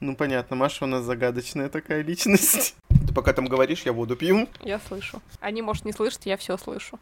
Ну, понятно, Маша у нас загадочная такая личность. Ты пока там говоришь, я воду пью. Я слышу. Они, может, не слышат, я все слышу.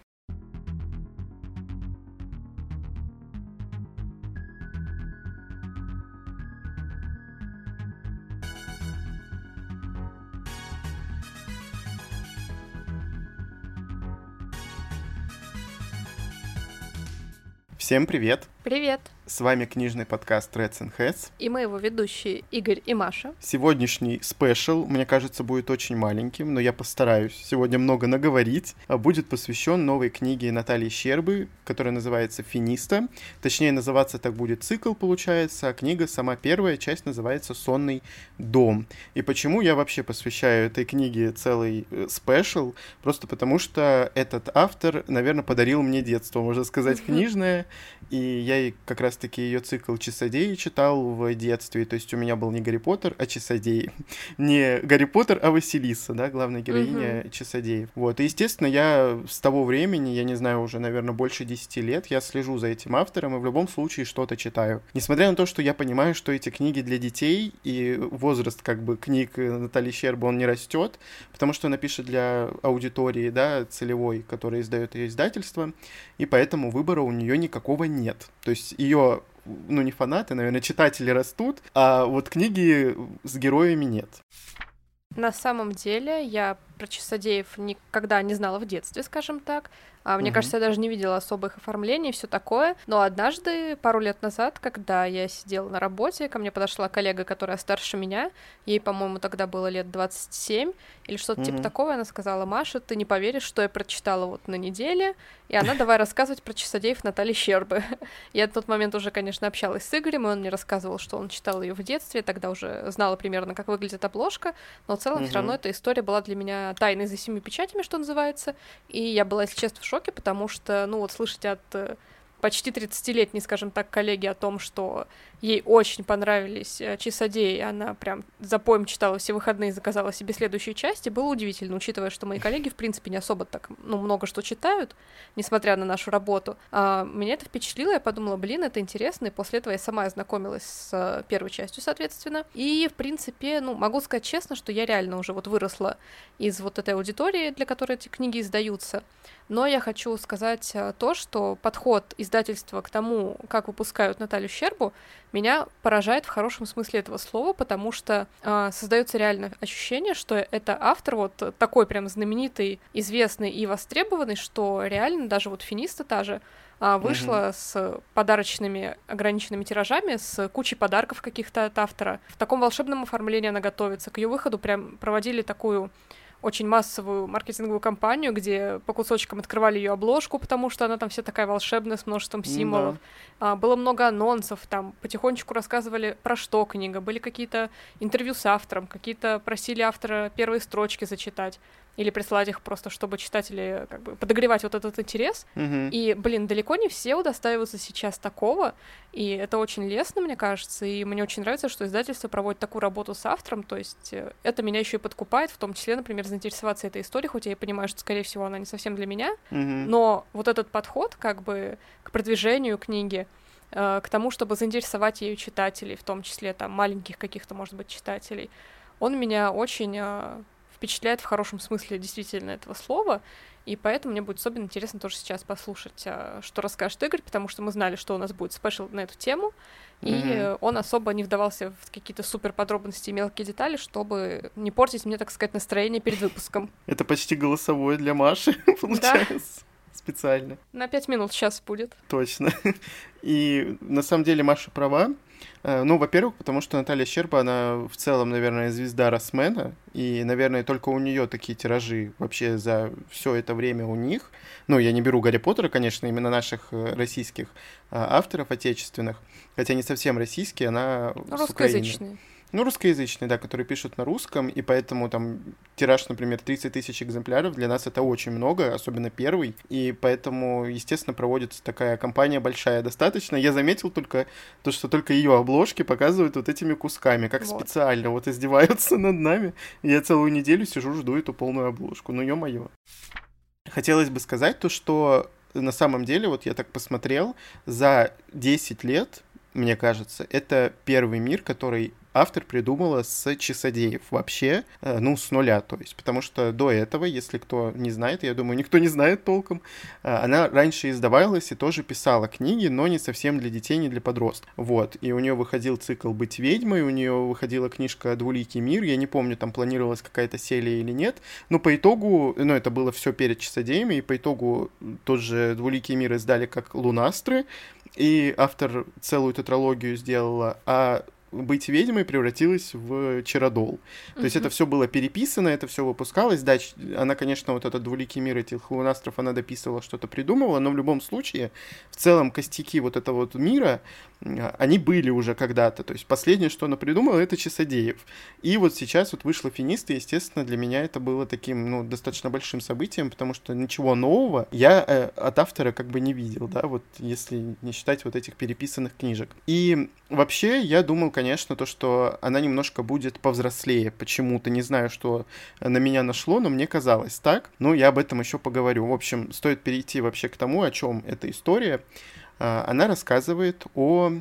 Всем привет! Привет! С вами книжный подкаст Reds and Heads. И мы его ведущие Игорь и Маша. Сегодняшний special, мне кажется, будет очень маленьким, но я постараюсь сегодня много наговорить. А будет посвящен новой книге Натальи Щербы, которая называется «Финиста». Точнее, называться так будет цикл, получается, а книга, сама первая часть, называется «Сонный дом». И почему я вообще посвящаю этой книге целый э, special? Просто потому, что этот автор, наверное, подарил мне детство, можно сказать, книжное. И я как раз раз-таки ее цикл «Часодеи» читал в детстве, то есть у меня был не Гарри Поттер, а Часодеи. Не Гарри Поттер, а Василиса, да, главная героиня угу. Часодеев. Вот, и, естественно, я с того времени, я не знаю, уже, наверное, больше 10 лет, я слежу за этим автором и в любом случае что-то читаю. Несмотря на то, что я понимаю, что эти книги для детей, и возраст, как бы, книг Натальи Щербы, он не растет, потому что она пишет для аудитории, да, целевой, которая издает ее издательство, и поэтому выбора у нее никакого нет. То есть ее ну, не фанаты, наверное, читатели растут, а вот книги с героями нет. На самом деле я про часодеев никогда не знала в детстве, скажем так. А, мне угу. кажется, я даже не видела особых оформлений все такое. Но однажды, пару лет назад, когда я сидела на работе, ко мне подошла коллега, которая старше меня. Ей, по-моему, тогда было лет 27 или что-то угу. типа такого. Она сказала, Маша, ты не поверишь, что я прочитала вот на неделе. И она давай рассказывать про часодеев Натальи Щербы. я в тот момент уже, конечно, общалась с Игорем, и он мне рассказывал, что он читал ее в детстве. Тогда уже знала примерно, как выглядит обложка. Но в целом угу. все равно эта история была для меня тайной за семи печатями, что называется. И я была, если честно, в шоке, потому что, ну вот, слышать от э, почти 30-летней, скажем так, коллеги о том, что ей очень понравились э, Часодеи, она прям за поем читала все выходные заказала себе следующие части, было удивительно, учитывая, что мои коллеги, в принципе, не особо так, ну, много что читают, несмотря на нашу работу. А, меня это впечатлило, я подумала, блин, это интересно, и после этого я сама ознакомилась с э, первой частью, соответственно. И, в принципе, ну, могу сказать честно, что я реально уже вот выросла из вот этой аудитории, для которой эти книги издаются. Но я хочу сказать э, то, что подход издательства к тому, как выпускают Наталью Щербу, меня поражает в хорошем смысле этого слова, потому что э, создается реально ощущение, что это автор вот такой прям знаменитый, известный и востребованный, что реально даже вот финиста та же а, вышла mm-hmm. с подарочными ограниченными тиражами, с кучей подарков каких-то от автора. В таком волшебном оформлении она готовится. К ее выходу прям проводили такую очень массовую маркетинговую кампанию, где по кусочкам открывали ее обложку, потому что она там вся такая волшебная, с множеством символов. Да. А, было много анонсов, там потихонечку рассказывали про что книга, были какие-то интервью с автором, какие-то просили автора первые строчки зачитать или присылать их просто, чтобы читатели как бы подогревать вот этот интерес. Mm-hmm. И, блин, далеко не все удостаиваются сейчас такого, и это очень лестно, мне кажется, и мне очень нравится, что издательство проводит такую работу с автором, то есть э, это меня еще и подкупает, в том числе, например, заинтересоваться этой историей, хоть я и понимаю, что, скорее всего, она не совсем для меня, mm-hmm. но вот этот подход как бы к продвижению книги, э, к тому, чтобы заинтересовать ее читателей, в том числе там маленьких каких-то, может быть, читателей, он меня очень э, впечатляет в хорошем смысле действительно этого слова, и поэтому мне будет особенно интересно тоже сейчас послушать, а, что расскажет Игорь, потому что мы знали, что у нас будет спешл на эту тему, и mm-hmm. он особо не вдавался в какие-то супер подробности и мелкие детали, чтобы не портить мне, так сказать, настроение перед выпуском. Это почти голосовое для Маши, получается. Специально. На пять минут сейчас будет. Точно. И на самом деле Маша права. Э, ну, во-первых, потому что Наталья Щерба, она в целом, наверное, звезда Росмена, и, наверное, только у нее такие тиражи вообще за все это время у них. Ну, я не беру Гарри Поттера, конечно, именно наших э, российских а, авторов отечественных, хотя не совсем российские, она ну, русскоязычные. Ну, русскоязычные, да, которые пишут на русском, и поэтому там тираж, например, 30 тысяч экземпляров, для нас это очень много, особенно первый, и поэтому, естественно, проводится такая кампания большая достаточно. Я заметил только то, что только ее обложки показывают вот этими кусками, как вот. специально, вот издеваются над нами. Я целую неделю сижу, жду эту полную обложку, ну, ё-моё. Хотелось бы сказать то, что на самом деле, вот я так посмотрел, за 10 лет, мне кажется, это первый мир, который автор придумала с часодеев вообще, э, ну, с нуля, то есть, потому что до этого, если кто не знает, я думаю, никто не знает толком, э, она раньше издавалась и тоже писала книги, но не совсем для детей, не для подростков. Вот, и у нее выходил цикл «Быть ведьмой», у нее выходила книжка «Двуликий мир», я не помню, там планировалась какая-то серия или нет, но по итогу, ну, это было все перед часодеями, и по итогу тот же «Двуликий мир» издали как «Лунастры», и автор целую тетралогию сделала, а быть ведьмой превратилась в Чародол. То mm-hmm. есть это все было переписано, это все выпускалось. Да, она, конечно, вот этот двуликий мир этих лунастров, она дописывала, что-то придумывала, но в любом случае, в целом костяки вот этого вот мира, они были уже когда-то. То есть последнее, что она придумала, это Часодеев. И вот сейчас вот вышла Финиста, и, естественно, для меня это было таким, ну, достаточно большим событием, потому что ничего нового я э, от автора как бы не видел, да, вот если не считать вот этих переписанных книжек. И вообще я думал, конечно, то, что она немножко будет повзрослее почему-то. Не знаю, что на меня нашло, но мне казалось так. Но я об этом еще поговорю. В общем, стоит перейти вообще к тому, о чем эта история. А, она рассказывает о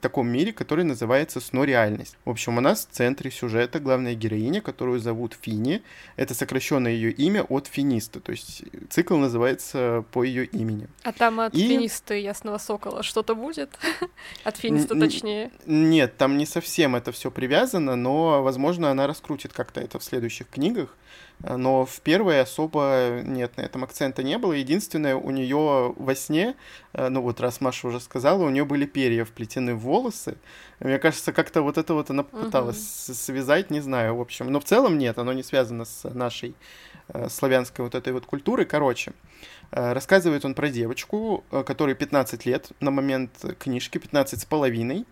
таком мире, который называется сно-реальность. В общем, у нас в центре сюжета главная героиня, которую зовут Фини. Это сокращенное ее имя от Финиста, то есть цикл называется по ее имени. А там от И... Финисты Ясного Сокола что-то будет? от Финиста точнее? Нет, там не совсем это все привязано, но, возможно, она раскрутит как-то это в следующих книгах но в первой особо нет, на этом акцента не было. Единственное, у нее во сне, э, ну вот раз Маша уже сказала, у нее были перья вплетены в волосы. Мне кажется, как-то вот это вот она попыталась угу. связать, не знаю, в общем. Но в целом нет, оно не связано с нашей э, славянской вот этой вот культурой. Короче, э, рассказывает он про девочку, которой 15 лет на момент книжки, 15 с половиной,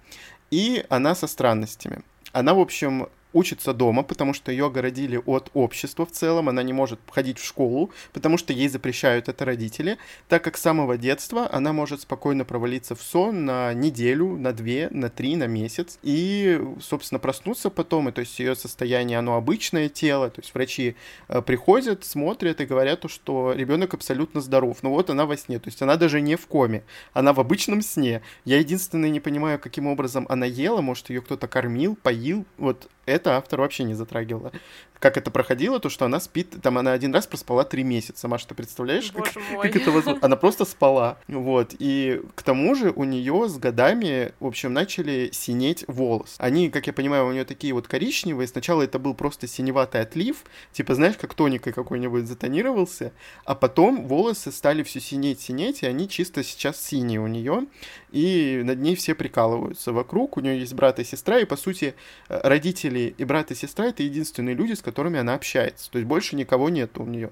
и она со странностями. Она, в общем, учится дома, потому что ее огородили от общества в целом, она не может ходить в школу, потому что ей запрещают это родители, так как с самого детства она может спокойно провалиться в сон на неделю, на две, на три, на месяц, и, собственно, проснуться потом, и то есть ее состояние, оно обычное тело, то есть врачи э, приходят, смотрят и говорят, что ребенок абсолютно здоров, ну вот она во сне, то есть она даже не в коме, она в обычном сне. Я единственное не понимаю, каким образом она ела, может, ее кто-то кормил, поил, вот это автор вообще не затрагивала. Как это проходило, то, что она спит, там она один раз проспала три месяца. Маша, ты представляешь, как, как это возможно? Она просто спала. Вот. И к тому же у нее с годами, в общем, начали синеть волос. Они, как я понимаю, у нее такие вот коричневые. Сначала это был просто синеватый отлив, типа, знаешь, как тоникой какой-нибудь затонировался, а потом волосы стали все синеть, синеть, и они чисто сейчас синие у нее, и над ней все прикалываются вокруг. У нее есть брат и сестра, и, по сути, родители родители и брат и сестра это единственные люди, с которыми она общается. То есть больше никого нет у нее.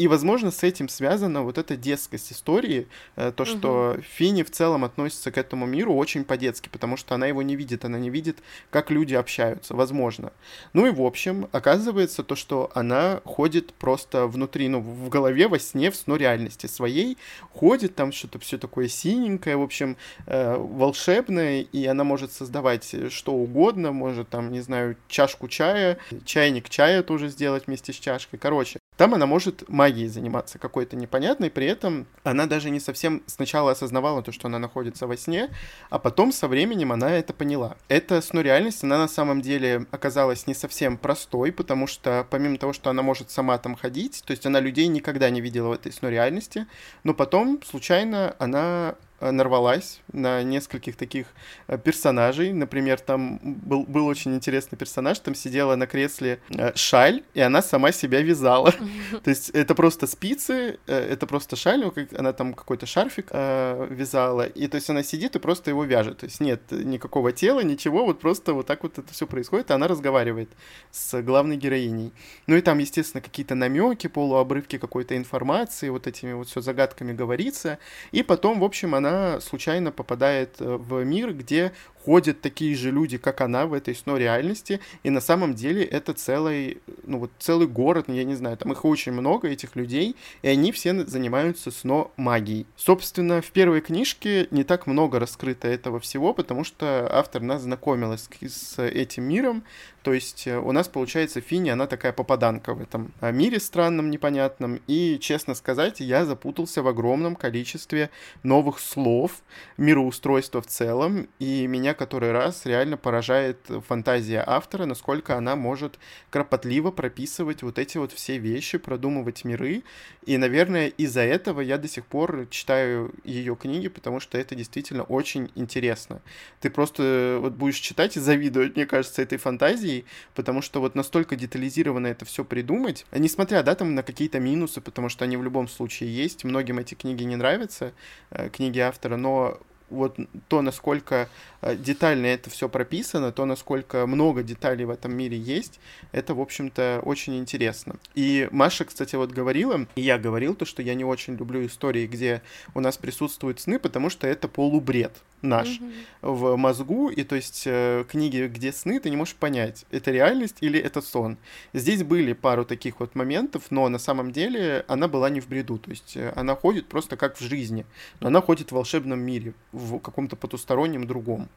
И, возможно, с этим связана вот эта детскость истории, э, то, что угу. Фини в целом относится к этому миру очень по-детски, потому что она его не видит, она не видит, как люди общаются, возможно. Ну и, в общем, оказывается то, что она ходит просто внутри, ну, в голове, во сне, в сно реальности своей, ходит там что-то все такое синенькое, в общем, э, волшебное, и она может создавать что угодно, может там, не знаю, чашку чая, чайник чая тоже сделать вместе с чашкой. Короче, там она может магией заниматься какой-то непонятной, при этом она даже не совсем сначала осознавала то, что она находится во сне, а потом со временем она это поняла. Эта сно-реальность, она на самом деле оказалась не совсем простой, потому что помимо того, что она может сама там ходить, то есть она людей никогда не видела в этой сно-реальности, но потом случайно она нарвалась на нескольких таких э, персонажей. Например, там был, был очень интересный персонаж, там сидела на кресле э, шаль, и она сама себя вязала. То есть это просто спицы, это просто шаль, ну, она там какой-то шарфик вязала, и то есть она сидит и просто его вяжет. То есть нет никакого тела, ничего, вот просто вот так вот это все происходит, и она разговаривает с главной героиней. Ну и там, естественно, какие-то намеки, полуобрывки какой-то информации, вот этими вот все загадками говорится, и потом, в общем, она она случайно попадает э, в мир, где ходят такие же люди, как она в этой сно реальности, и на самом деле это целый, ну вот целый город, я не знаю, там их очень много, этих людей, и они все занимаются сно магией. Собственно, в первой книжке не так много раскрыто этого всего, потому что автор нас знакомилась с этим миром, то есть э, у нас, получается, Финни, она такая попаданка в этом а, мире странном, непонятном, и, честно сказать, я запутался в огромном количестве новых слов, мироустройства в целом, и меня меня который раз реально поражает фантазия автора, насколько она может кропотливо прописывать вот эти вот все вещи, продумывать миры. И, наверное, из-за этого я до сих пор читаю ее книги, потому что это действительно очень интересно. Ты просто вот будешь читать и завидовать, мне кажется, этой фантазией, потому что вот настолько детализированно это все придумать, несмотря, да, там на какие-то минусы, потому что они в любом случае есть, многим эти книги не нравятся, э, книги автора, но вот то, насколько э, детально это все прописано, то, насколько много деталей в этом мире есть, это, в общем-то, очень интересно. И Маша, кстати, вот говорила, и я говорил, то, что я не очень люблю истории, где у нас присутствуют сны, потому что это полубред наш mm-hmm. в мозгу, и то есть э, книги, где сны, ты не можешь понять, это реальность или это сон. Здесь были пару таких вот моментов, но на самом деле она была не в бреду, то есть э, она ходит просто как в жизни, но она ходит в волшебном мире, в каком-то потустороннем другом.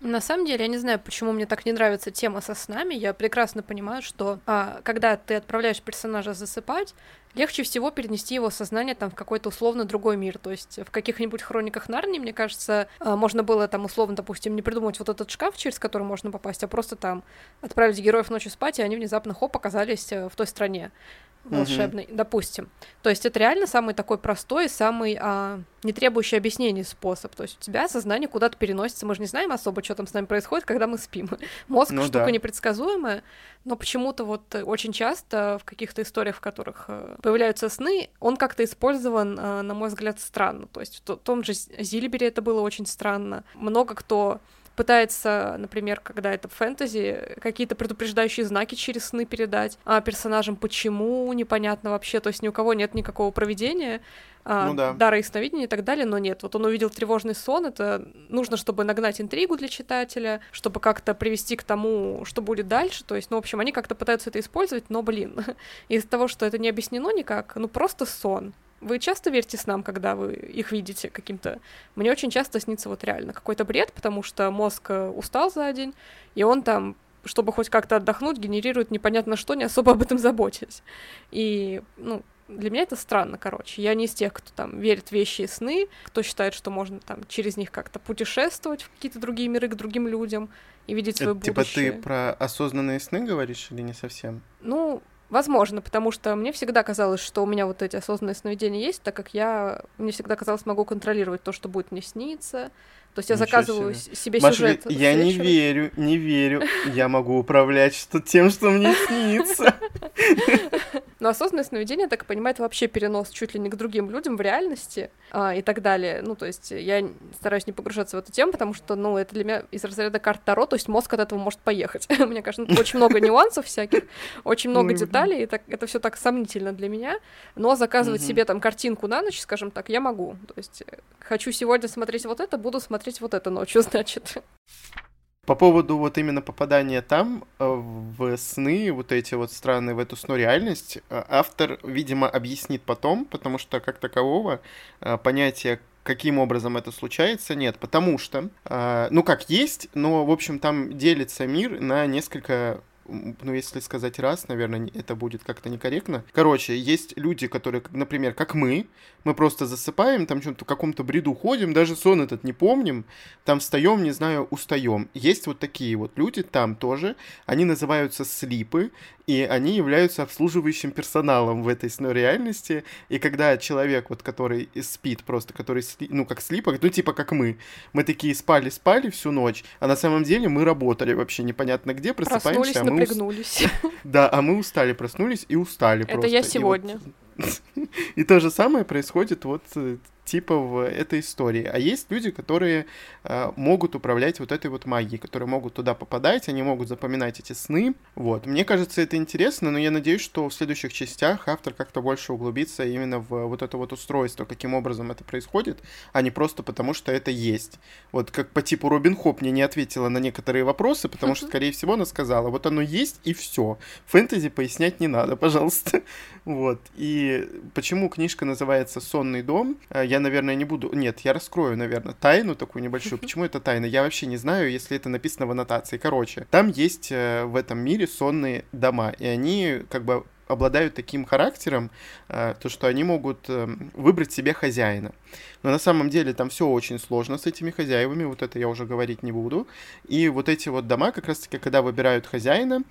На самом деле, я не знаю, почему мне так не нравится тема со снами. Я прекрасно понимаю, что а, когда ты отправляешь персонажа засыпать, легче всего перенести его сознание там в какой-то условно другой мир. То есть в каких-нибудь хрониках Нарнии, мне кажется, а, можно было там условно, допустим, не придумать вот этот шкаф, через который можно попасть, а просто там отправить героев ночью спать, и они внезапно хоп оказались э, в той стране волшебный, угу. допустим. То есть это реально самый такой простой, самый а, не требующий объяснений способ. То есть у тебя сознание куда-то переносится. Мы же не знаем особо, что там с нами происходит, когда мы спим. Мозг ну, штука да. непредсказуемая, но почему-то вот очень часто в каких-то историях, в которых э, появляются сны, он как-то использован, э, на мой взгляд, странно. То есть в том же Зилибере это было очень странно. Много кто пытается, например, когда это фэнтези, какие-то предупреждающие знаки через сны передать а персонажам, почему, непонятно вообще, то есть ни у кого нет никакого проведения, а, ну, да. дара ясновидения и так далее, но нет. Вот он увидел тревожный сон, это нужно, чтобы нагнать интригу для читателя, чтобы как-то привести к тому, что будет дальше, то есть, ну, в общем, они как-то пытаются это использовать, но, блин, из-за того, что это не объяснено никак, ну, просто сон. Вы часто верите снам, когда вы их видите каким-то? Мне очень часто снится вот реально какой-то бред, потому что мозг э, устал за день, и он там чтобы хоть как-то отдохнуть, генерирует непонятно что, не особо об этом заботясь. И, ну, для меня это странно, короче. Я не из тех, кто там верит в вещи и сны, кто считает, что можно там через них как-то путешествовать в какие-то другие миры к другим людям и видеть свое это, будущее. Типа ты про осознанные сны говоришь или не совсем? Ну, Возможно, потому что мне всегда казалось, что у меня вот эти осознанные сновидения есть, так как я, мне всегда казалось, могу контролировать то, что будет мне сниться. То есть я заказываю себе, себе Маша сюжет. Говорит, я не верю, не верю. Я могу управлять что тем, что мне снится. Но осознанное сновидение, так понимаю, это вообще перенос чуть ли не к другим людям в реальности а, и так далее. Ну, то есть я стараюсь не погружаться в эту тему, потому что, ну, это для меня из разряда карт Таро, то есть мозг от этого может поехать. Мне кажется, ну, очень много нюансов всяких, очень много деталей, и так, это все так сомнительно для меня. Но заказывать себе там картинку на ночь, скажем так, я могу. То есть хочу сегодня смотреть вот это, буду смотреть вот это ночью, значит. По поводу вот именно попадания там э, в сны, вот эти вот странные, в эту сно-реальность, э, автор, видимо, объяснит потом, потому что как такового э, понятия каким образом это случается, нет, потому что, ну как есть, но, в общем, там делится мир на несколько ну, если сказать раз, наверное, это будет как-то некорректно. Короче, есть люди, которые, например, как мы, мы просто засыпаем, там что-то в каком-то бреду ходим, даже сон этот не помним, там встаем, не знаю, устаем. Есть вот такие вот люди там тоже, они называются слипы, и они являются обслуживающим персоналом в этой реальности. И когда человек, вот, который спит просто, который, ну, как слипок, ну, типа как мы, мы такие спали-спали всю ночь, а на самом деле мы работали вообще непонятно где, просыпаемся, а мы... напрягнулись. Да, а мы устали, проснулись и устали Это я сегодня. И то же самое происходит вот типа в этой истории. А есть люди, которые э, могут управлять вот этой вот магией, которые могут туда попадать, они могут запоминать эти сны. Вот. Мне кажется, это интересно, но я надеюсь, что в следующих частях автор как-то больше углубится именно в вот это вот устройство, каким образом это происходит, а не просто потому, что это есть. Вот как по типу Робин Хоп мне не ответила на некоторые вопросы, потому что, скорее всего, она сказала, вот оно есть и все. Фэнтези пояснять не надо, пожалуйста. Вот. И почему книжка называется «Сонный дом», э, я наверное, не буду... Нет, я раскрою, наверное, тайну такую небольшую. Почему это тайна? Я вообще не знаю, если это написано в аннотации. Короче, там есть э, в этом мире сонные дома, и они как бы обладают таким характером, э, то что они могут э, выбрать себе хозяина. Но на самом деле там все очень сложно с этими хозяевами, вот это я уже говорить не буду. И вот эти вот дома, как раз-таки, когда выбирают хозяина,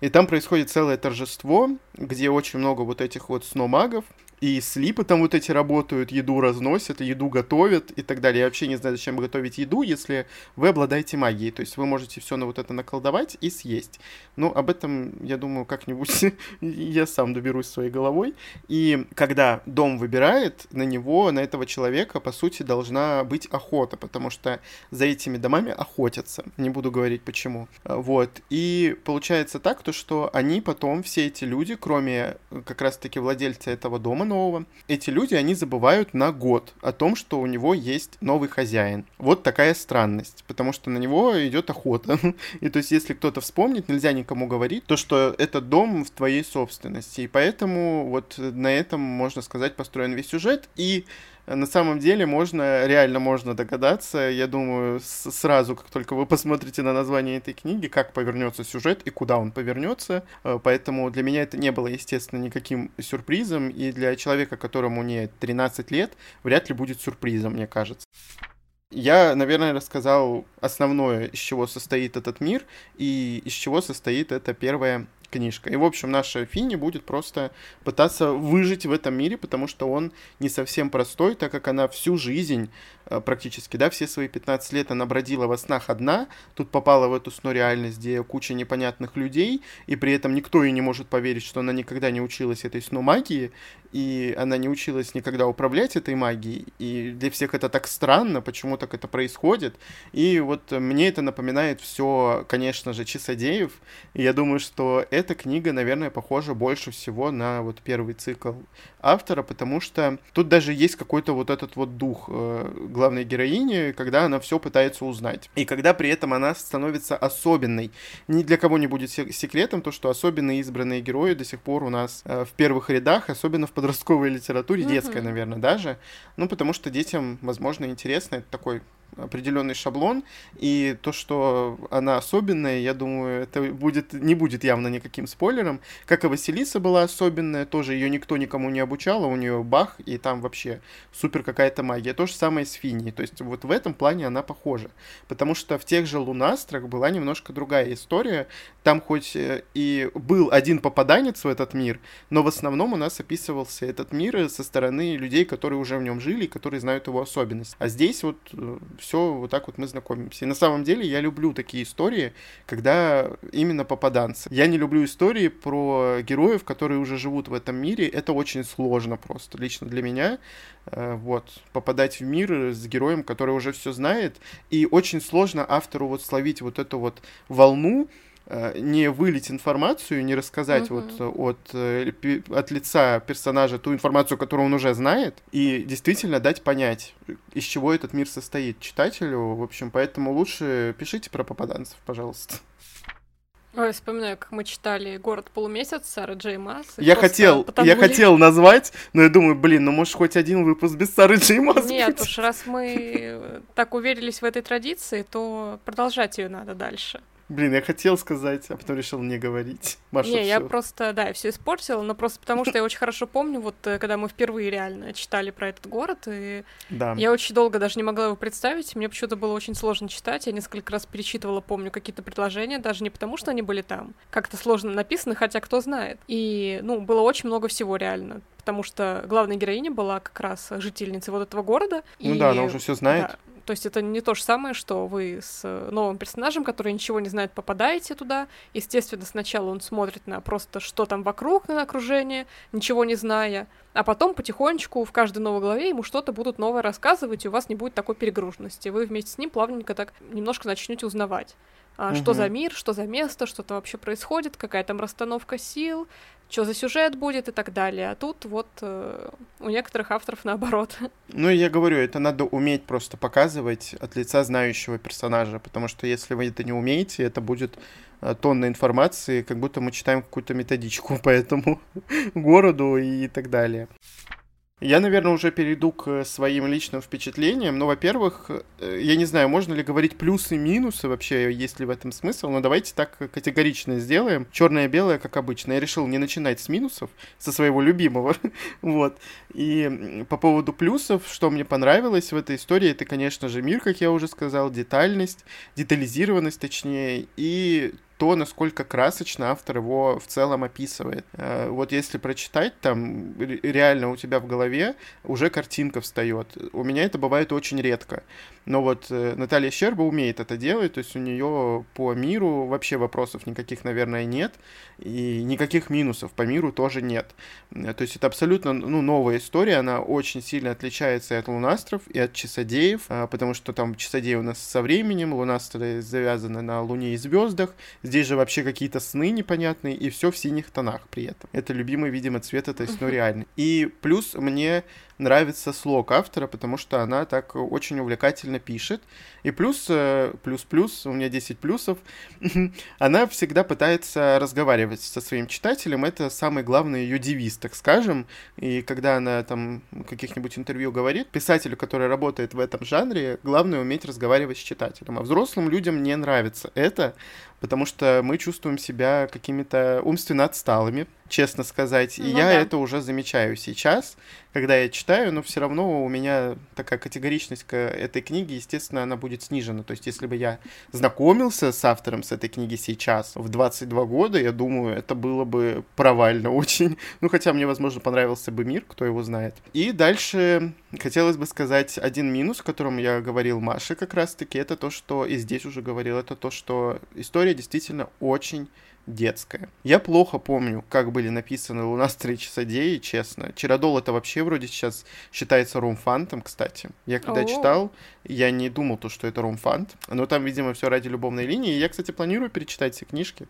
и там происходит целое торжество, где очень много вот этих вот сномагов, и слипы там вот эти работают, еду разносят, еду готовят и так далее. Я вообще не знаю, зачем готовить еду, если вы обладаете магией. То есть вы можете все на вот это наколдовать и съесть. Ну, об этом, я думаю, как-нибудь я сам доберусь своей головой. И когда дом выбирает, на него, на этого человека, по сути, должна быть охота, потому что за этими домами охотятся. Не буду говорить почему. Вот. И получается так, то, что они потом, все эти люди, кроме как раз-таки владельца этого дома, нового, эти люди, они забывают на год о том, что у него есть новый хозяин. Вот такая странность, потому что на него идет охота. И то есть, если кто-то вспомнит, нельзя никому говорить, то, что этот дом в твоей собственности. И поэтому вот на этом, можно сказать, построен весь сюжет. И на самом деле можно, реально можно догадаться, я думаю, сразу, как только вы посмотрите на название этой книги, как повернется сюжет и куда он повернется. Э, поэтому для меня это не было, естественно, никаким сюрпризом, и для человека, которому не 13 лет, вряд ли будет сюрпризом, мне кажется. Я, наверное, рассказал основное, из чего состоит этот мир и из чего состоит эта первая книжка. И, в общем, наша Финни будет просто пытаться выжить в этом мире, потому что он не совсем простой, так как она всю жизнь Э, практически, да, все свои 15 лет она бродила во снах одна, тут попала в эту сно-реальность, где куча непонятных людей, и при этом никто ей не может поверить, что она никогда не училась этой сно-магии, и она не училась никогда управлять этой магией, и для всех это так странно, почему так это происходит, и вот мне это напоминает все, конечно же, Часодеев, и я думаю, что эта книга, наверное, похожа больше всего на вот первый цикл автора, потому что тут даже есть какой-то вот этот вот дух э, главной героини, когда она все пытается узнать. И когда при этом она становится особенной. Ни для кого не будет секретом то, что особенные избранные герои до сих пор у нас э, в первых рядах, особенно в подростковой литературе, детской, наверное, даже. Ну, потому что детям, возможно, интересно. Это такой определенный шаблон, и то, что она особенная, я думаю, это будет, не будет явно никаким спойлером. Как и Василиса была особенная, тоже ее никто никому не обучал, а у нее бах, и там вообще супер какая-то магия. То же самое с Фини, то есть вот в этом плане она похожа. Потому что в тех же Лунастрах была немножко другая история. Там хоть э, и был один попаданец в этот мир, но в основном у нас описывался этот мир со стороны людей, которые уже в нем жили, которые знают его особенность. А здесь вот э, все вот так вот мы знакомимся. И на самом деле я люблю такие истории, когда именно попаданцы. Я не люблю истории про героев, которые уже живут в этом мире. Это очень сложно просто, лично для меня. Э, вот, попадать в мир с героем, который уже все знает. И очень сложно автору вот словить вот эту вот волну, Э, не вылить информацию, не рассказать uh-huh. вот от, э, от лица персонажа ту информацию, которую он уже знает, и действительно дать понять, из чего этот мир состоит читателю. В общем, поэтому лучше пишите про попаданцев, пожалуйста. Ой, вспоминаю, как мы читали «Город полумесяц» Сары Джей Масс. Я хотел, я хотел назвать, но я думаю, блин, ну может хоть один выпуск без Сары Джей Масс Нет, будет? уж раз мы так уверились в этой традиции, то продолжать ее надо дальше. Блин, я хотел сказать, а потом решил не говорить. Маша, не, всё. я просто, да, все испортила, но просто потому что я очень хорошо помню, вот э, когда мы впервые реально читали про этот город, и да. я очень долго даже не могла его представить, мне почему-то было очень сложно читать, я несколько раз перечитывала, помню, какие-то предложения, даже не потому, что они были там как-то сложно написаны, хотя кто знает. И, ну, было очень много всего реально потому что главная героиня была как раз жительницей вот этого города. Ну и... да, она уже все знает. Да, то есть это не то же самое, что вы с новым персонажем, который ничего не знает, попадаете туда. Естественно, сначала он смотрит на просто, что там вокруг, на окружение, ничего не зная. А потом потихонечку в каждой новой главе ему что-то будут новое рассказывать, и у вас не будет такой перегруженности. Вы вместе с ним плавненько так немножко начнете узнавать. А, угу. Что за мир, что за место, что то вообще происходит, какая там расстановка сил, что за сюжет будет и так далее. А тут вот э, у некоторых авторов наоборот. Ну, я говорю, это надо уметь просто показывать от лица знающего персонажа, потому что если вы это не умеете, это будет э, тонна информации, как будто мы читаем какую-то методичку по этому городу и так далее. Я, наверное, уже перейду к своим личным впечатлениям. Ну, во-первых, э, я не знаю, можно ли говорить плюсы и минусы вообще, есть ли в этом смысл, но давайте так категорично сделаем. Черное-белое, как обычно. Я решил не начинать с минусов, со своего любимого. вот. И по поводу плюсов, что мне понравилось в этой истории, это, конечно же, мир, как я уже сказал, детальность, детализированность, точнее, и то, насколько красочно автор его в целом описывает. Э, вот если прочитать, там реально у тебя в голове уже картинка встает. У меня это бывает очень редко. Но вот э, Наталья Щерба умеет это делать, то есть у нее по миру вообще вопросов никаких, наверное, нет, и никаких минусов по миру тоже нет. Э, то есть это абсолютно ну, новая история, она очень сильно отличается и от лунастров, и от часодеев, потому что там часодеи у нас со временем, лунастры завязаны на Луне и звездах, Здесь же вообще какие-то сны непонятные, и все в синих тонах при этом. Это любимый, видимо, цвет этой сну реальный. И плюс мне нравится слог автора, потому что она так очень увлекательно пишет. И плюс, э, плюс-плюс, у меня 10 плюсов, она всегда пытается разговаривать со своим читателем. Это самый главный ее девиз, так скажем. И когда она там каких-нибудь интервью говорит, писателю, который работает в этом жанре, главное уметь разговаривать с читателем. А взрослым людям не нравится это, потому что мы чувствуем себя какими-то умственно отсталыми, честно сказать. И ну, я да. это уже замечаю сейчас, когда я читаю, но все равно у меня такая категоричность к этой книге, естественно, она будет снижена. То есть, если бы я знакомился с автором с этой книги сейчас, в 22 года, я думаю, это было бы провально очень. Ну, хотя мне, возможно, понравился бы мир, кто его знает. И дальше хотелось бы сказать один минус, о котором я говорил Маше как раз-таки, это то, что и здесь уже говорил, это то, что история действительно очень детская. Я плохо помню, как были написаны лунастрые часодеи, честно. Чародол это вообще вроде сейчас считается румфантом, кстати. Я когда О. читал, я не думал, то, что это румфант. Но там, видимо, все ради любовной линии. Я, кстати, планирую перечитать все книжки.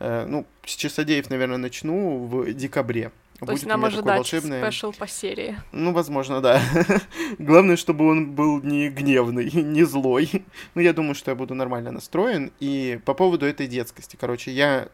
Э, ну, с часодеев, наверное, начну в декабре. То Будет есть нам ожидать волшебное... спешл по серии. Ну, возможно, да. Главное, чтобы он был не гневный, не злой. Ну, я думаю, что я буду нормально настроен. И по поводу этой детскости, короче, я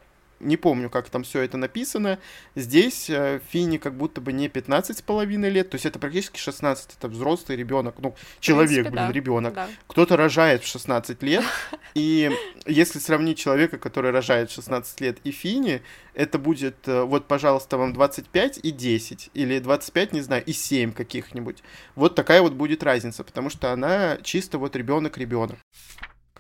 не помню, как там все это написано. Здесь э, Фини как будто бы не 15 с половиной лет, то есть это практически 16, это взрослый ребенок, ну, человек, принципе, блин, да. ребенок. Да. Кто-то рожает в 16 лет, и если сравнить человека, который рожает в 16 лет, и Фини, это будет, э, вот, пожалуйста, вам 25 и 10, или 25, не знаю, и 7 каких-нибудь. Вот такая вот будет разница, потому что она чисто вот ребенок-ребенок.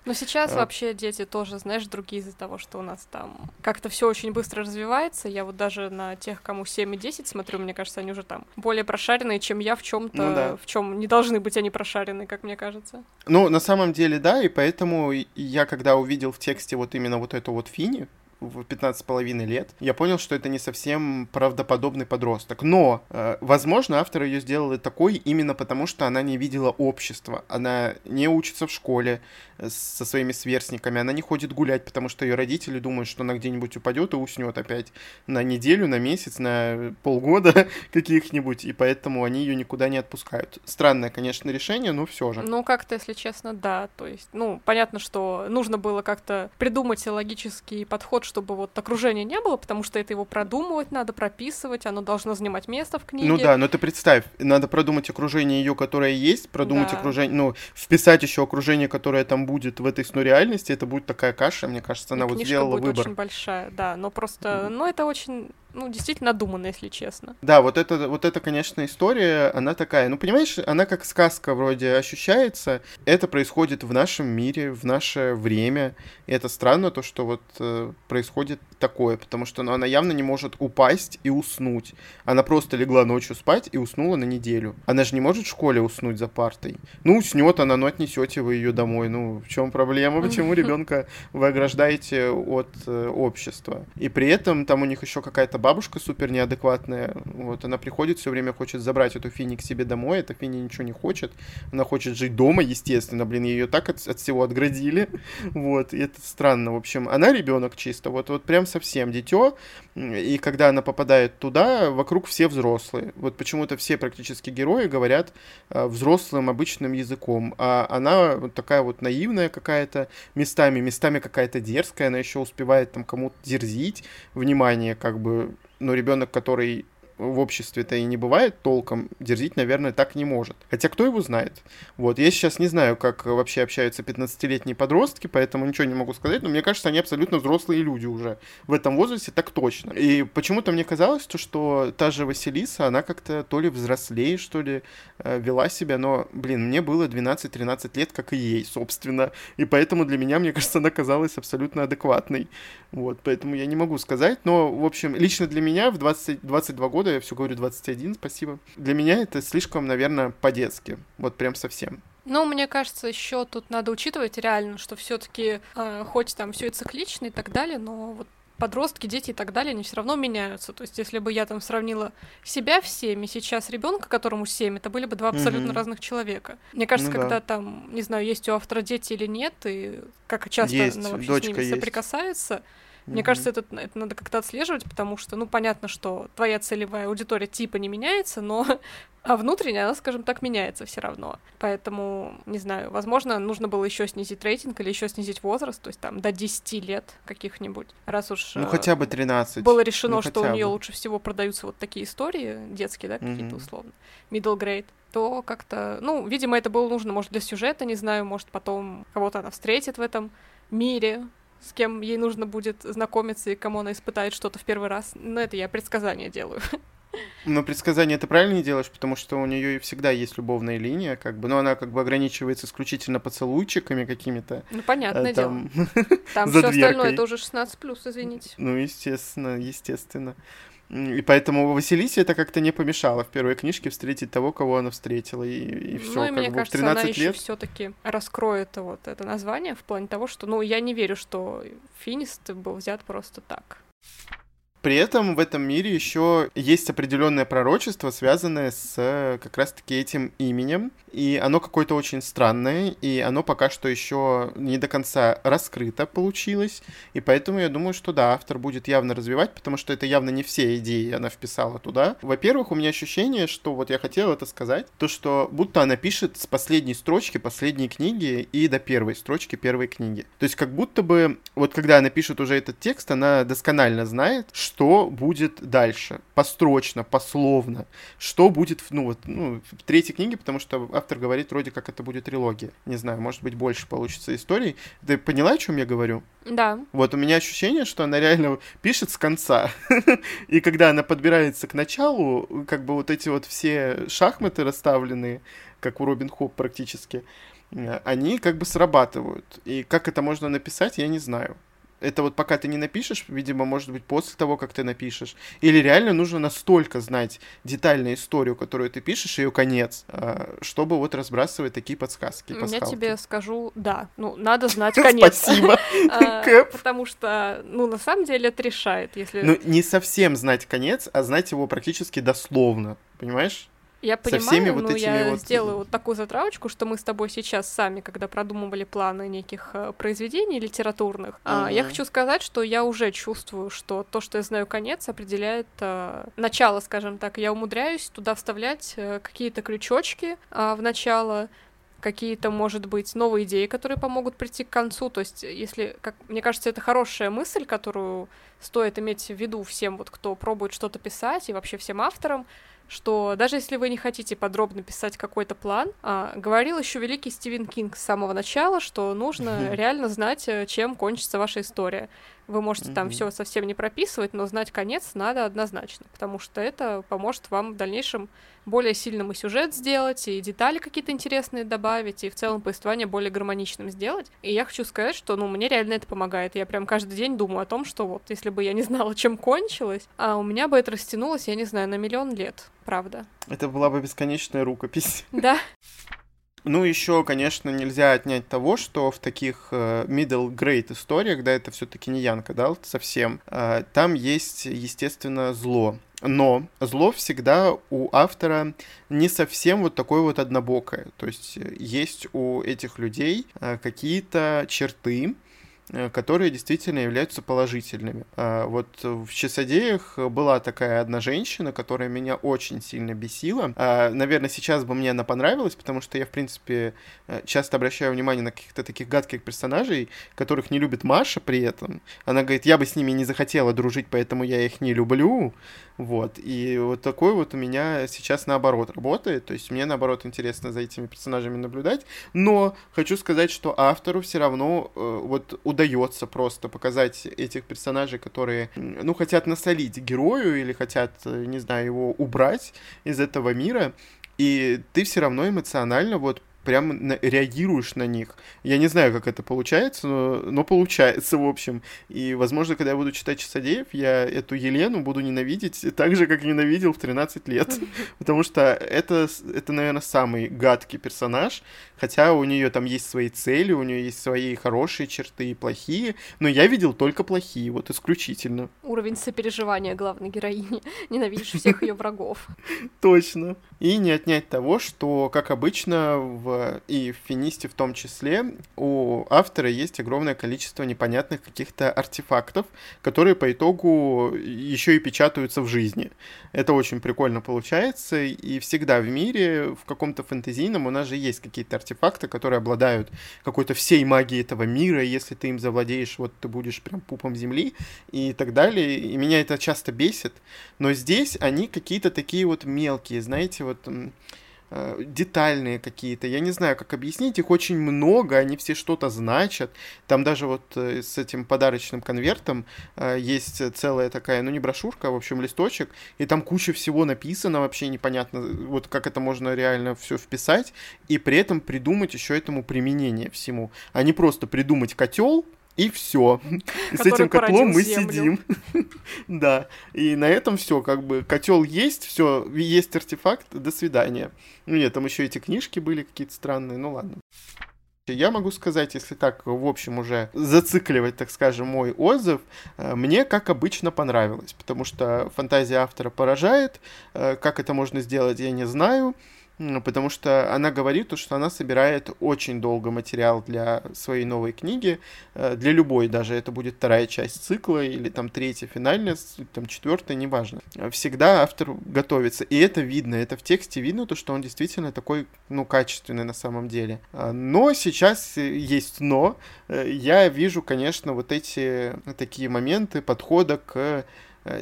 Но сейчас а... вообще дети тоже, знаешь, другие из-за того, что у нас там как-то все очень быстро развивается. Я вот даже на тех, кому 7 и 10 смотрю, мне кажется, они уже там более прошаренные, чем я в чем-то, ну, да. в чем не должны быть они прошаренные, как мне кажется. Ну, на самом деле, да, и поэтому я, когда увидел в тексте вот именно вот эту вот Фини, в 15,5 лет, я понял, что это не совсем правдоподобный подросток. Но, э, возможно, автор ее сделал такой именно потому, что она не видела общества. Она не учится в школе со своими сверстниками, она не ходит гулять, потому что ее родители думают, что она где-нибудь упадет и уснет опять на неделю, на месяц, на полгода каких-нибудь, и поэтому они ее никуда не отпускают. Странное, конечно, решение, но все же. Ну, как-то, если честно, да. То есть, ну, понятно, что нужно было как-то придумать логический подход, чтобы вот окружения не было, потому что это его продумывать надо, прописывать, оно должно занимать место в книге. Ну да, но ты представь, надо продумать окружение ее, которое есть, продумать да. окружение, ну, вписать еще окружение, которое там будет в этой сну реальности, это будет такая каша, мне кажется, она И вот сделала будет выбор. очень большая, да, но просто, ну, это очень ну, действительно надуманно, если честно. Да, вот это, вот эта, конечно, история, она такая, ну, понимаешь, она как сказка вроде ощущается. Это происходит в нашем мире, в наше время. И это странно, то, что вот э, происходит такое, потому что ну, она явно не может упасть и уснуть. Она просто легла ночью спать и уснула на неделю. Она же не может в школе уснуть за партой. Ну, уснет она, но отнесете вы ее домой. Ну, в чем проблема? Почему ребенка вы ограждаете от э, общества? И при этом там у них еще какая-то бабушка супер неадекватная. Вот, она приходит, все время хочет забрать эту Фини к себе домой. Эта Фини ничего не хочет. Она хочет жить дома, естественно. Блин, ее так от, от всего отградили. Вот, и это странно. В общем, она ребенок чисто. Вот, вот прям совсем дитё, и когда она попадает туда, вокруг все взрослые. Вот почему-то все практически герои говорят э, взрослым обычным языком, а она вот такая вот наивная какая-то местами, местами какая-то дерзкая, она еще успевает там кому-то дерзить, внимание как бы, ну, ребенок, который в обществе-то и не бывает толком, дерзить, наверное, так не может. Хотя кто его знает? Вот, я сейчас не знаю, как вообще общаются 15-летние подростки, поэтому ничего не могу сказать, но мне кажется, они абсолютно взрослые люди уже в этом возрасте, так точно. И почему-то мне казалось, то, что та же Василиса, она как-то то ли взрослее, что ли, э, вела себя, но, блин, мне было 12-13 лет, как и ей, собственно, и поэтому для меня, мне кажется, она казалась абсолютно адекватной. Вот, поэтому я не могу сказать, но, в общем, лично для меня в 20, 22 года, я все говорю 21, спасибо, для меня это слишком, наверное, по-детски, вот прям совсем. Ну, мне кажется, еще тут надо учитывать реально, что все-таки, э, хоть там все и циклично и так далее, но вот подростки, дети и так далее, они все равно меняются. То есть, если бы я там сравнила себя в 7 и сейчас ребенка, которому 7, это были бы два абсолютно mm-hmm. разных человека. Мне кажется, ну, когда да. там, не знаю, есть у автора дети или нет, и как часто есть, она вообще с ними есть. соприкасается, мне mm-hmm. кажется, это, это надо как-то отслеживать, потому что, ну, понятно, что твоя целевая аудитория типа не меняется, но а внутренняя, она, скажем так, меняется все равно. Поэтому, не знаю, возможно, нужно было еще снизить рейтинг или еще снизить возраст, то есть там до 10 лет каких-нибудь. Раз уж... Ну, э, хотя бы 13. Было решено, ну, что у нее лучше всего продаются вот такие истории, детские, да, какие-то mm-hmm. условно, middle grade то как-то, ну, видимо, это было нужно, может, для сюжета, не знаю, может, потом кого-то она встретит в этом мире, с кем ей нужно будет знакомиться и кому она испытает что-то в первый раз. Но это я предсказание делаю. Но предсказание ты правильно не делаешь, потому что у нее всегда есть любовная линия, как бы, но она как бы ограничивается исключительно поцелуйчиками какими-то. Ну, понятное э, там, дело. Там все остальное это уже 16 плюс, извините. Ну, естественно, естественно. И поэтому Василисе это как-то не помешало в первой книжке встретить того, кого она встретила, и, и все. Ну, и как мне бы, кажется, 13 она лет... еще все-таки раскроет вот это название в плане того, что, ну, я не верю, что Финист был взят просто так. При этом в этом мире еще есть определенное пророчество, связанное с э, как раз-таки этим именем. И оно какое-то очень странное, и оно пока что еще не до конца раскрыто получилось. И поэтому я думаю, что да, автор будет явно развивать, потому что это явно не все идеи она вписала туда. Во-первых, у меня ощущение, что вот я хотел это сказать, то что будто она пишет с последней строчки последней книги и до первой строчки первой книги. То есть как будто бы вот когда она пишет уже этот текст, она досконально знает, что будет дальше, построчно, пословно, что будет, ну вот, ну, в третьей книге, потому что автор говорит вроде как это будет трилогия. Не знаю, может быть, больше получится историй. Ты поняла, о чем я говорю? Да. Вот у меня ощущение, что она реально пишет с конца. И когда она подбирается к началу, как бы вот эти вот все шахматы расставленные, как у Робин Хоп практически, они как бы срабатывают. И как это можно написать, я не знаю это вот пока ты не напишешь, видимо, может быть, после того, как ты напишешь. Или реально нужно настолько знать детальную историю, которую ты пишешь, ее конец, а, чтобы вот разбрасывать такие подсказки. Я тебе скажу, да, ну, надо знать конец. Спасибо, а, Потому что, ну, на самом деле это решает, если... Ну, не совсем знать конец, а знать его практически дословно, понимаешь? Я понимаю, со всеми вот но я вот... сделаю вот такую затравочку, что мы с тобой сейчас сами, когда продумывали планы неких э, произведений литературных, uh-huh. я хочу сказать, что я уже чувствую, что то, что я знаю конец, определяет э, начало, скажем так. Я умудряюсь туда вставлять э, какие-то крючочки э, в начало, какие-то, может быть, новые идеи, которые помогут прийти к концу. То есть, если, как мне кажется, это хорошая мысль, которую стоит иметь в виду всем, вот кто пробует что-то писать, и вообще всем авторам, что даже если вы не хотите подробно писать какой-то план, а, говорил еще великий Стивен Кинг с самого начала, что нужно реально знать, э, чем кончится ваша история. Вы можете mm-hmm. там все совсем не прописывать, но знать конец надо однозначно, потому что это поможет вам в дальнейшем более сильным и сюжет сделать, и детали какие-то интересные добавить, и в целом повествование более гармоничным сделать. И я хочу сказать, что, ну, мне реально это помогает. Я прям каждый день думаю о том, что вот, если бы я не знала, чем кончилось, а у меня бы это растянулось, я не знаю, на миллион лет, правда. Это была бы бесконечная рукопись. Да. Ну, еще, конечно, нельзя отнять того, что в таких э, middle grade историях, да, это все-таки не Янка, да, совсем, э, там есть, естественно, зло. Но зло всегда у автора не совсем вот такое вот однобокое. То есть э, есть у этих людей какие-то черты, которые действительно являются положительными. А вот в «Часодеях» была такая одна женщина, которая меня очень сильно бесила. А, наверное, сейчас бы мне она понравилась, потому что я, в принципе, э, часто обращаю внимание на каких-то таких гадких персонажей, которых не любит Маша при этом. Она говорит, я бы с ними не захотела дружить, поэтому я их не люблю. Вот. И вот такой вот у меня сейчас наоборот работает. То есть мне наоборот интересно за этими персонажами наблюдать. Но хочу сказать, что автору все равно э, вот удается просто показать этих персонажей, которые, ну, хотят насолить герою или хотят, э, не знаю, его убрать из этого мира. И ты все равно эмоционально вот прям на, реагируешь на них. Я не знаю, как это получается, но, но получается, в общем. И, возможно, когда я буду читать Часодеев, я эту Елену буду ненавидеть так же, как ненавидел в 13 лет. Потому что это, это, наверное, самый гадкий персонаж. Хотя у нее там есть свои цели, у нее есть свои хорошие черты и плохие. Но я видел только плохие, вот исключительно. Уровень сопереживания главной героини. Ненавидишь всех ее врагов. Точно. И не отнять того, что, как обычно, в, и в Финисте в том числе, у автора есть огромное количество непонятных каких-то артефактов, которые по итогу еще и печатаются в жизни. Это очень прикольно получается, и всегда в мире, в каком-то фэнтезийном, у нас же есть какие-то артефакты, которые обладают какой-то всей магией этого мира, если ты им завладеешь, вот ты будешь прям пупом земли и так далее, и меня это часто бесит, но здесь они какие-то такие вот мелкие, знаете, вот детальные какие-то. Я не знаю, как объяснить. Их очень много, они все что-то значат. Там даже вот э, с этим подарочным конвертом э, есть целая такая, ну не брошюрка, а в общем листочек, и там куча всего написано, вообще непонятно, вот как это можно реально все вписать, и при этом придумать еще этому применение всему. А не просто придумать котел, и все. С этим котлом мы землю. сидим. да. И на этом все, как бы котел есть, все, есть артефакт, до свидания. Ну нет, там еще эти книжки были какие-то странные, ну ладно. Я могу сказать, если так, в общем, уже зацикливать, так скажем, мой отзыв, э, мне, как обычно, понравилось, потому что фантазия автора поражает, э, как это можно сделать, я не знаю, потому что она говорит, что она собирает очень долго материал для своей новой книги, э, для любой, даже. Это будет вторая часть цикла или там третья финальная, там четвертая, неважно. Всегда автор готовится, и это видно, это в тексте видно, то, что он действительно такой, ну, качественный на самом деле. А, но сейчас есть но, э, я вижу, конечно, вот эти такие моменты подхода к Э,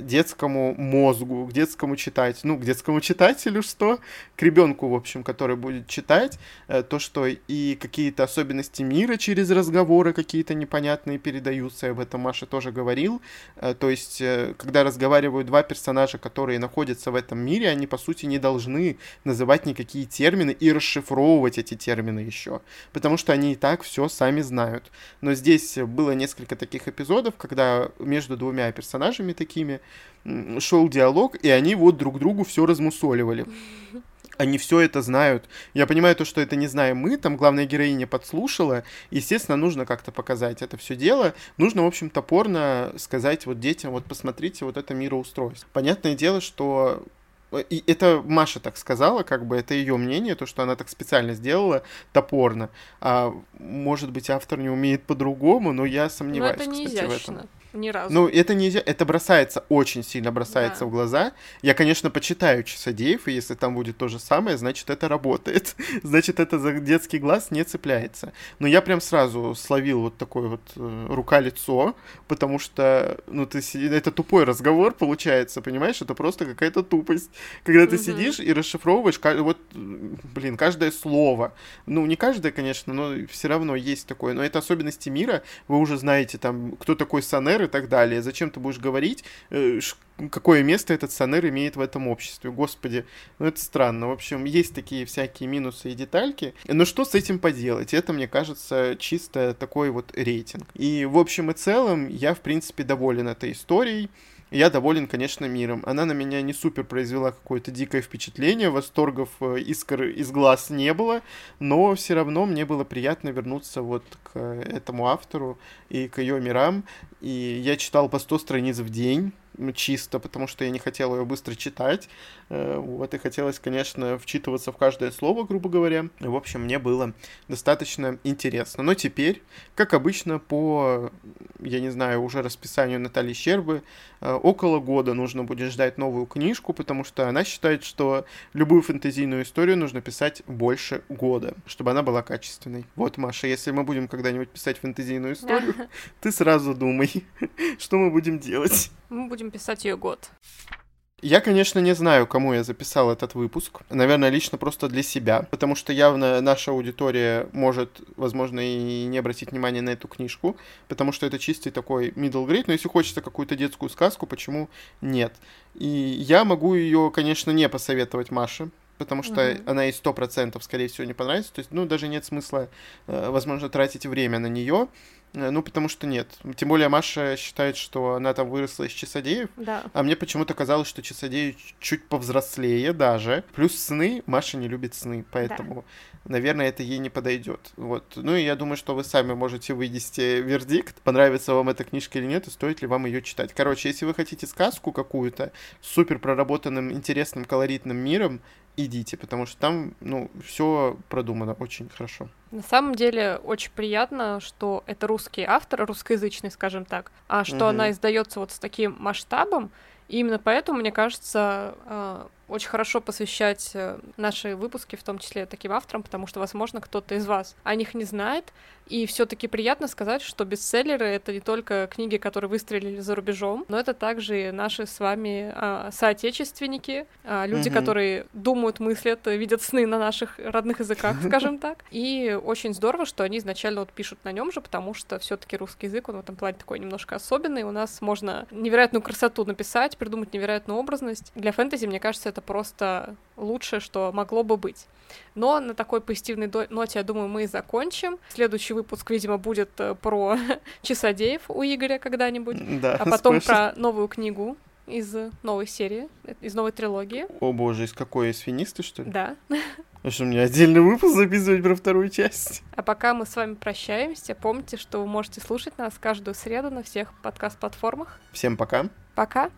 детскому мозгу, к детскому читателю, ну, к детскому читателю что? К ребенку, в общем, который будет читать э, то, что и какие-то особенности мира через разговоры какие-то непонятные передаются, об этом Маша тоже говорил. Э, то есть, когда разговаривают два персонажа, которые находятся в этом мире, они, по сути, не должны называть никакие термины и расшифровывать эти термины еще, потому что они и так все сами знают. Но здесь было несколько таких эпизодов, когда между двумя персонажами такими ними шел диалог, и они вот друг другу все размусоливали. Они все это знают. Я понимаю то, что это не знаем мы, там главная героиня подслушала. Естественно, нужно как-то показать это все дело. Нужно, в общем, топорно сказать вот детям, вот посмотрите, вот это мироустройство. Понятное дело, что и это Маша так сказала, как бы это ее мнение, то, что она так специально сделала, топорно. А может быть, автор не умеет по-другому, но я сомневаюсь, но это не кстати, изящно. в этом. Ни разу. Ну, это не это бросается, очень сильно бросается да. в глаза. Я, конечно, почитаю Часодеев, и если там будет то же самое, значит, это работает. значит, это за детский глаз не цепляется. Но я прям сразу словил вот такой вот э, рука-лицо, потому что, ну, ты это тупой разговор получается, понимаешь? Это просто какая-то тупость. Когда ты угу. сидишь и расшифровываешь, вот, блин, каждое слово. Ну, не каждое, конечно, но все равно есть такое. Но это особенности мира. Вы уже знаете, там, кто такой Санер, и так далее. Зачем ты будешь говорить, э, какое место этот Санер имеет в этом обществе? Господи, ну это странно. В общем, есть такие всякие минусы и детальки. Но что с этим поделать? Это, мне кажется, чисто такой вот рейтинг. И в общем и целом я, в принципе, доволен этой историей. Я доволен, конечно, миром. Она на меня не супер произвела какое-то дикое впечатление, восторгов, э, искр из глаз не было, но все равно мне было приятно вернуться вот к этому автору и к ее мирам. И я читал по 100 страниц в день, чисто, потому что я не хотел ее быстро читать. Э, вот, и хотелось, конечно, вчитываться в каждое слово, грубо говоря. В общем, мне было достаточно интересно. Но теперь, как обычно, по, я не знаю, уже расписанию Натальи Щербы, э, около года нужно будет ждать новую книжку, потому что она считает, что любую фэнтезийную историю нужно писать больше года, чтобы она была качественной. Вот, Маша, если мы будем когда-нибудь писать фэнтезийную историю, ты сразу думай, что мы будем делать. Мы будем писать ее год. Я, конечно, не знаю, кому я записал этот выпуск. Наверное, лично просто для себя, потому что явно наша аудитория может, возможно, и не обратить внимания на эту книжку, потому что это чистый такой middle grade, но если хочется какую-то детскую сказку, почему нет? И я могу ее, конечно, не посоветовать Маше, потому что mm-hmm. она и сто процентов, скорее всего, не понравится. То есть, ну, даже нет смысла, э, возможно, тратить время на нее. Э, ну, потому что нет. Тем более Маша считает, что она там выросла из часодеев. Да. А мне почему-то казалось, что часодеи чуть повзрослее даже. Плюс сны. Маша не любит сны, поэтому, да. наверное, это ей не подойдет. Вот. Ну и я думаю, что вы сами можете вынести вердикт, понравится вам эта книжка или нет, и стоит ли вам ее читать. Короче, если вы хотите сказку какую-то с супер проработанным, интересным, колоритным миром, идите, потому что там, ну, все продумано очень хорошо. На самом деле очень приятно, что это русский автор, русскоязычный, скажем так, а что угу. она издается вот с таким масштабом. И именно поэтому, мне кажется, а, очень хорошо посвящать э, наши выпуски, в том числе таким авторам, потому что, возможно, кто-то из вас о них не знает. И все-таки приятно сказать, что бестселлеры это не только книги, которые выстрелили за рубежом, но это также и наши с вами а, соотечественники, а, люди, угу. которые думают, мыслят, видят сны на наших родных языках, скажем так. И очень здорово, что они изначально вот пишут на нем же, потому что все-таки русский язык, он в этом плане такой немножко особенный. У нас можно невероятную красоту написать, придумать невероятную образность. Для фэнтези, мне кажется, это просто лучшее, что могло бы быть. Но на такой позитивной ноте, я думаю, мы и закончим. Следующий выпуск, видимо, будет э, про часодеев у Игоря когда-нибудь. Да, а потом про новую книгу из новой серии, из новой трилогии. О боже, из какой? Из финисты, что ли? Да. А что, мне отдельный выпуск записывать про вторую часть? А пока мы с вами прощаемся, помните, что вы можете слушать нас каждую среду на всех подкаст-платформах. Всем пока. Пока.